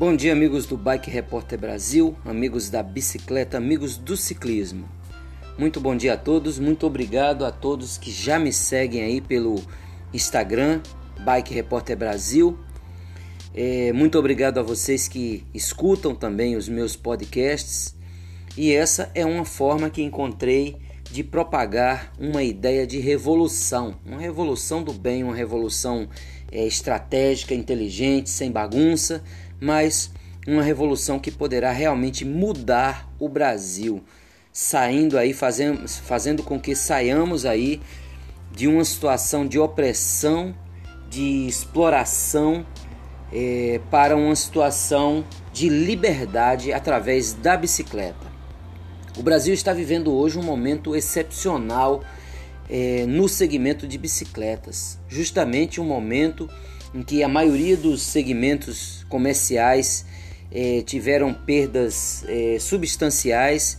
Bom dia, amigos do Bike Repórter Brasil, amigos da bicicleta, amigos do ciclismo. Muito bom dia a todos, muito obrigado a todos que já me seguem aí pelo Instagram, Bike Repórter Brasil. É, muito obrigado a vocês que escutam também os meus podcasts. E essa é uma forma que encontrei de propagar uma ideia de revolução, uma revolução do bem, uma revolução é, estratégica, inteligente, sem bagunça, mas uma revolução que poderá realmente mudar o Brasil, saindo aí, fazendo, fazendo com que saiamos aí de uma situação de opressão, de exploração, é, para uma situação de liberdade através da bicicleta. O Brasil está vivendo hoje um momento excepcional é, no segmento de bicicletas, justamente um momento em que a maioria dos segmentos comerciais é, tiveram perdas é, substanciais.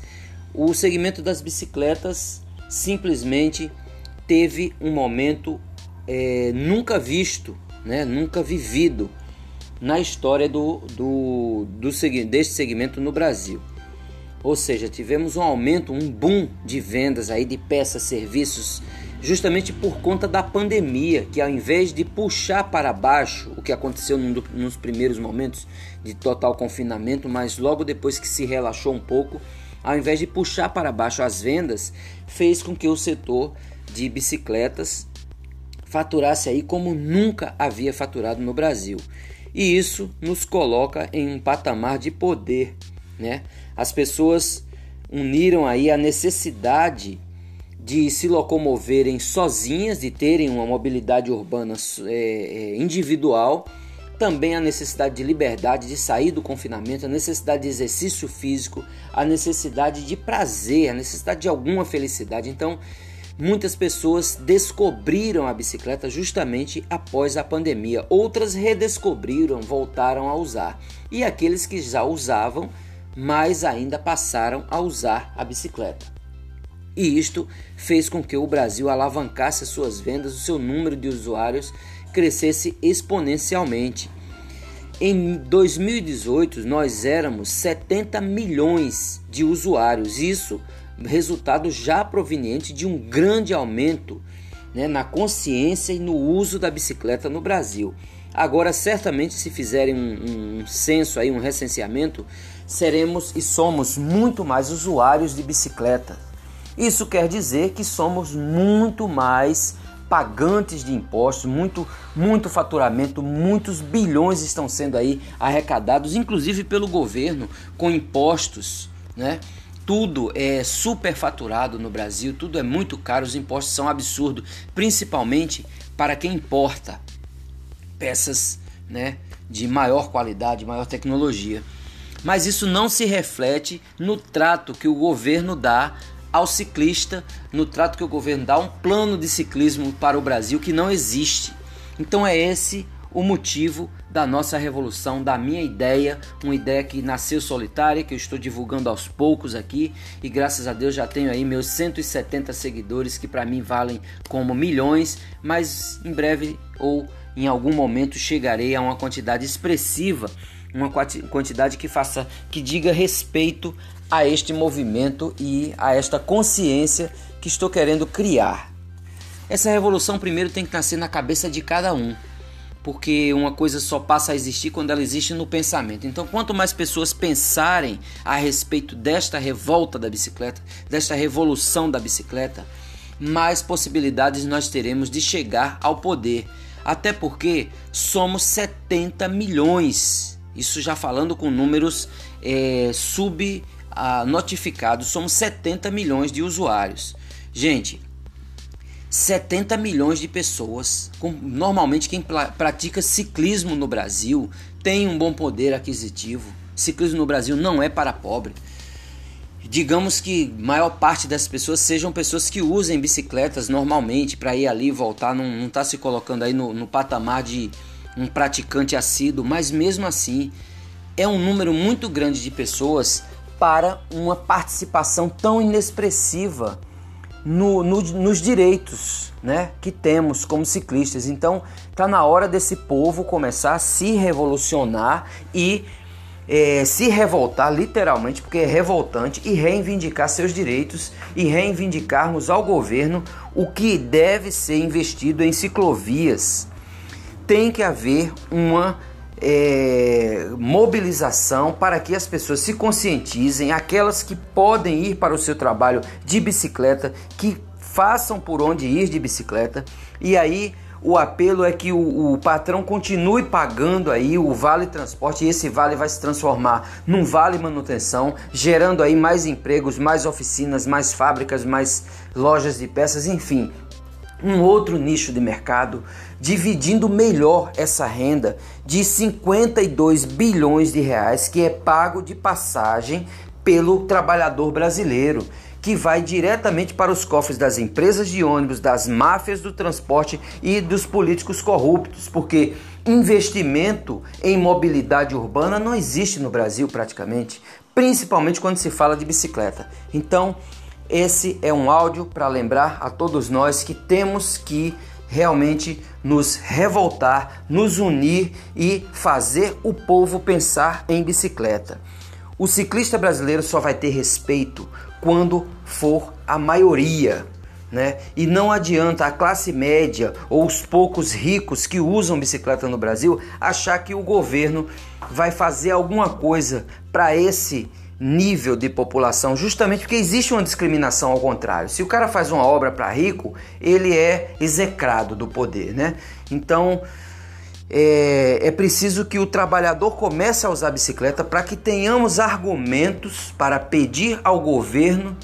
O segmento das bicicletas simplesmente teve um momento é, nunca visto, né, nunca vivido na história do, do, do, deste segmento no Brasil. Ou seja, tivemos um aumento, um boom de vendas aí de peças, serviços, justamente por conta da pandemia, que ao invés de puxar para baixo o que aconteceu nos primeiros momentos de total confinamento, mas logo depois que se relaxou um pouco, ao invés de puxar para baixo as vendas, fez com que o setor de bicicletas faturasse aí como nunca havia faturado no Brasil. E isso nos coloca em um patamar de poder né? As pessoas uniram aí a necessidade de se locomoverem sozinhas, de terem uma mobilidade urbana é, é, individual, também a necessidade de liberdade, de sair do confinamento, a necessidade de exercício físico, a necessidade de prazer, a necessidade de alguma felicidade. Então, muitas pessoas descobriram a bicicleta justamente após a pandemia, outras redescobriram, voltaram a usar. E aqueles que já usavam mais ainda passaram a usar a bicicleta. E isto fez com que o Brasil alavancasse suas vendas, o seu número de usuários crescesse exponencialmente. Em 2018, nós éramos 70 milhões de usuários, isso resultado já proveniente de um grande aumento né, na consciência e no uso da bicicleta no Brasil. Agora, certamente, se fizerem um, um censo aí, um recenseamento, seremos e somos muito mais usuários de bicicleta. Isso quer dizer que somos muito mais pagantes de impostos, muito muito faturamento, muitos bilhões estão sendo aí arrecadados, inclusive pelo governo, com impostos, né? Tudo é superfaturado no Brasil, tudo é muito caro, os impostos são absurdos, principalmente para quem importa peças, né, de maior qualidade, maior tecnologia mas isso não se reflete no trato que o governo dá ao ciclista, no trato que o governo dá um plano de ciclismo para o Brasil que não existe. Então é esse o motivo da nossa revolução, da minha ideia, uma ideia que nasceu solitária, que eu estou divulgando aos poucos aqui e graças a Deus já tenho aí meus 170 seguidores que para mim valem como milhões, mas em breve ou em algum momento chegarei a uma quantidade expressiva uma quantidade que faça que diga respeito a este movimento e a esta consciência que estou querendo criar. Essa revolução primeiro tem que nascer na cabeça de cada um, porque uma coisa só passa a existir quando ela existe no pensamento. Então, quanto mais pessoas pensarem a respeito desta revolta da bicicleta, desta revolução da bicicleta, mais possibilidades nós teremos de chegar ao poder. Até porque somos 70 milhões isso já falando com números é, sub notificados, somos 70 milhões de usuários. Gente, 70 milhões de pessoas, com, normalmente quem pratica ciclismo no Brasil tem um bom poder aquisitivo. Ciclismo no Brasil não é para pobre. Digamos que maior parte das pessoas sejam pessoas que usem bicicletas normalmente para ir ali e voltar, não está se colocando aí no, no patamar de um praticante assíduo, mas mesmo assim é um número muito grande de pessoas para uma participação tão inexpressiva no, no, nos direitos né, que temos como ciclistas. Então está na hora desse povo começar a se revolucionar e é, se revoltar, literalmente, porque é revoltante, e reivindicar seus direitos e reivindicarmos ao governo o que deve ser investido em ciclovias. Tem que haver uma é, mobilização para que as pessoas se conscientizem, aquelas que podem ir para o seu trabalho de bicicleta, que façam por onde ir de bicicleta, e aí o apelo é que o, o, patrão continue pagando aí o vale transporte e esse vale vai se transformar num vale manutenção, gerando aí mais empregos, mais oficinas, mais fábricas, mais lojas de peças, enfim, um outro nicho de mercado, dividindo melhor essa renda de 52 bilhões de reais que é pago de passagem pelo trabalhador brasileiro que vai diretamente para os cofres das empresas de ônibus, das máfias do transporte e dos políticos corruptos, porque investimento em mobilidade urbana não existe no Brasil praticamente, principalmente quando se fala de bicicleta. Então, esse é um áudio para lembrar a todos nós que temos que realmente nos revoltar, nos unir e fazer o povo pensar em bicicleta. O ciclista brasileiro só vai ter respeito quando for a maioria. Né? E não adianta a classe média ou os poucos ricos que usam bicicleta no Brasil achar que o governo vai fazer alguma coisa para esse nível de população, justamente porque existe uma discriminação ao contrário. Se o cara faz uma obra para rico, ele é execrado do poder, né? Então, é, é preciso que o trabalhador comece a usar bicicleta para que tenhamos argumentos para pedir ao governo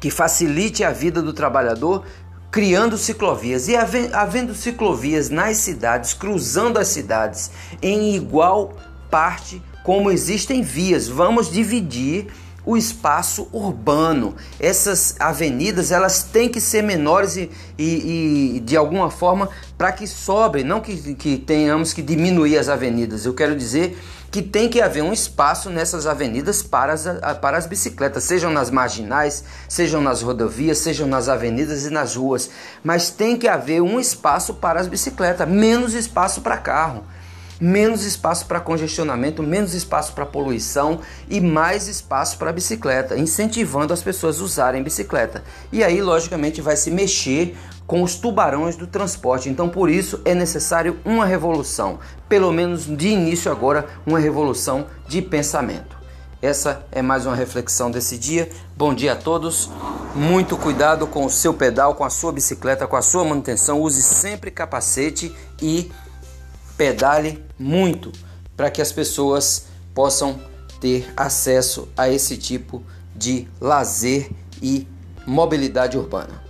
que facilite a vida do trabalhador criando ciclovias e havendo ciclovias nas cidades, cruzando as cidades em igual parte como existem vias. Vamos dividir o espaço urbano. Essas avenidas elas têm que ser menores e, e, e de alguma forma para que sobre, não que, que tenhamos que diminuir as avenidas. Eu quero dizer que tem que haver um espaço nessas avenidas para as, para as bicicletas, sejam nas marginais, sejam nas rodovias, sejam nas avenidas e nas ruas, mas tem que haver um espaço para as bicicletas, menos espaço para carro menos espaço para congestionamento, menos espaço para poluição e mais espaço para bicicleta, incentivando as pessoas a usarem bicicleta. E aí, logicamente, vai se mexer com os tubarões do transporte. Então, por isso é necessário uma revolução, pelo menos de início agora, uma revolução de pensamento. Essa é mais uma reflexão desse dia. Bom dia a todos. Muito cuidado com o seu pedal, com a sua bicicleta, com a sua manutenção. Use sempre capacete e pedale muito para que as pessoas possam ter acesso a esse tipo de lazer e mobilidade urbana.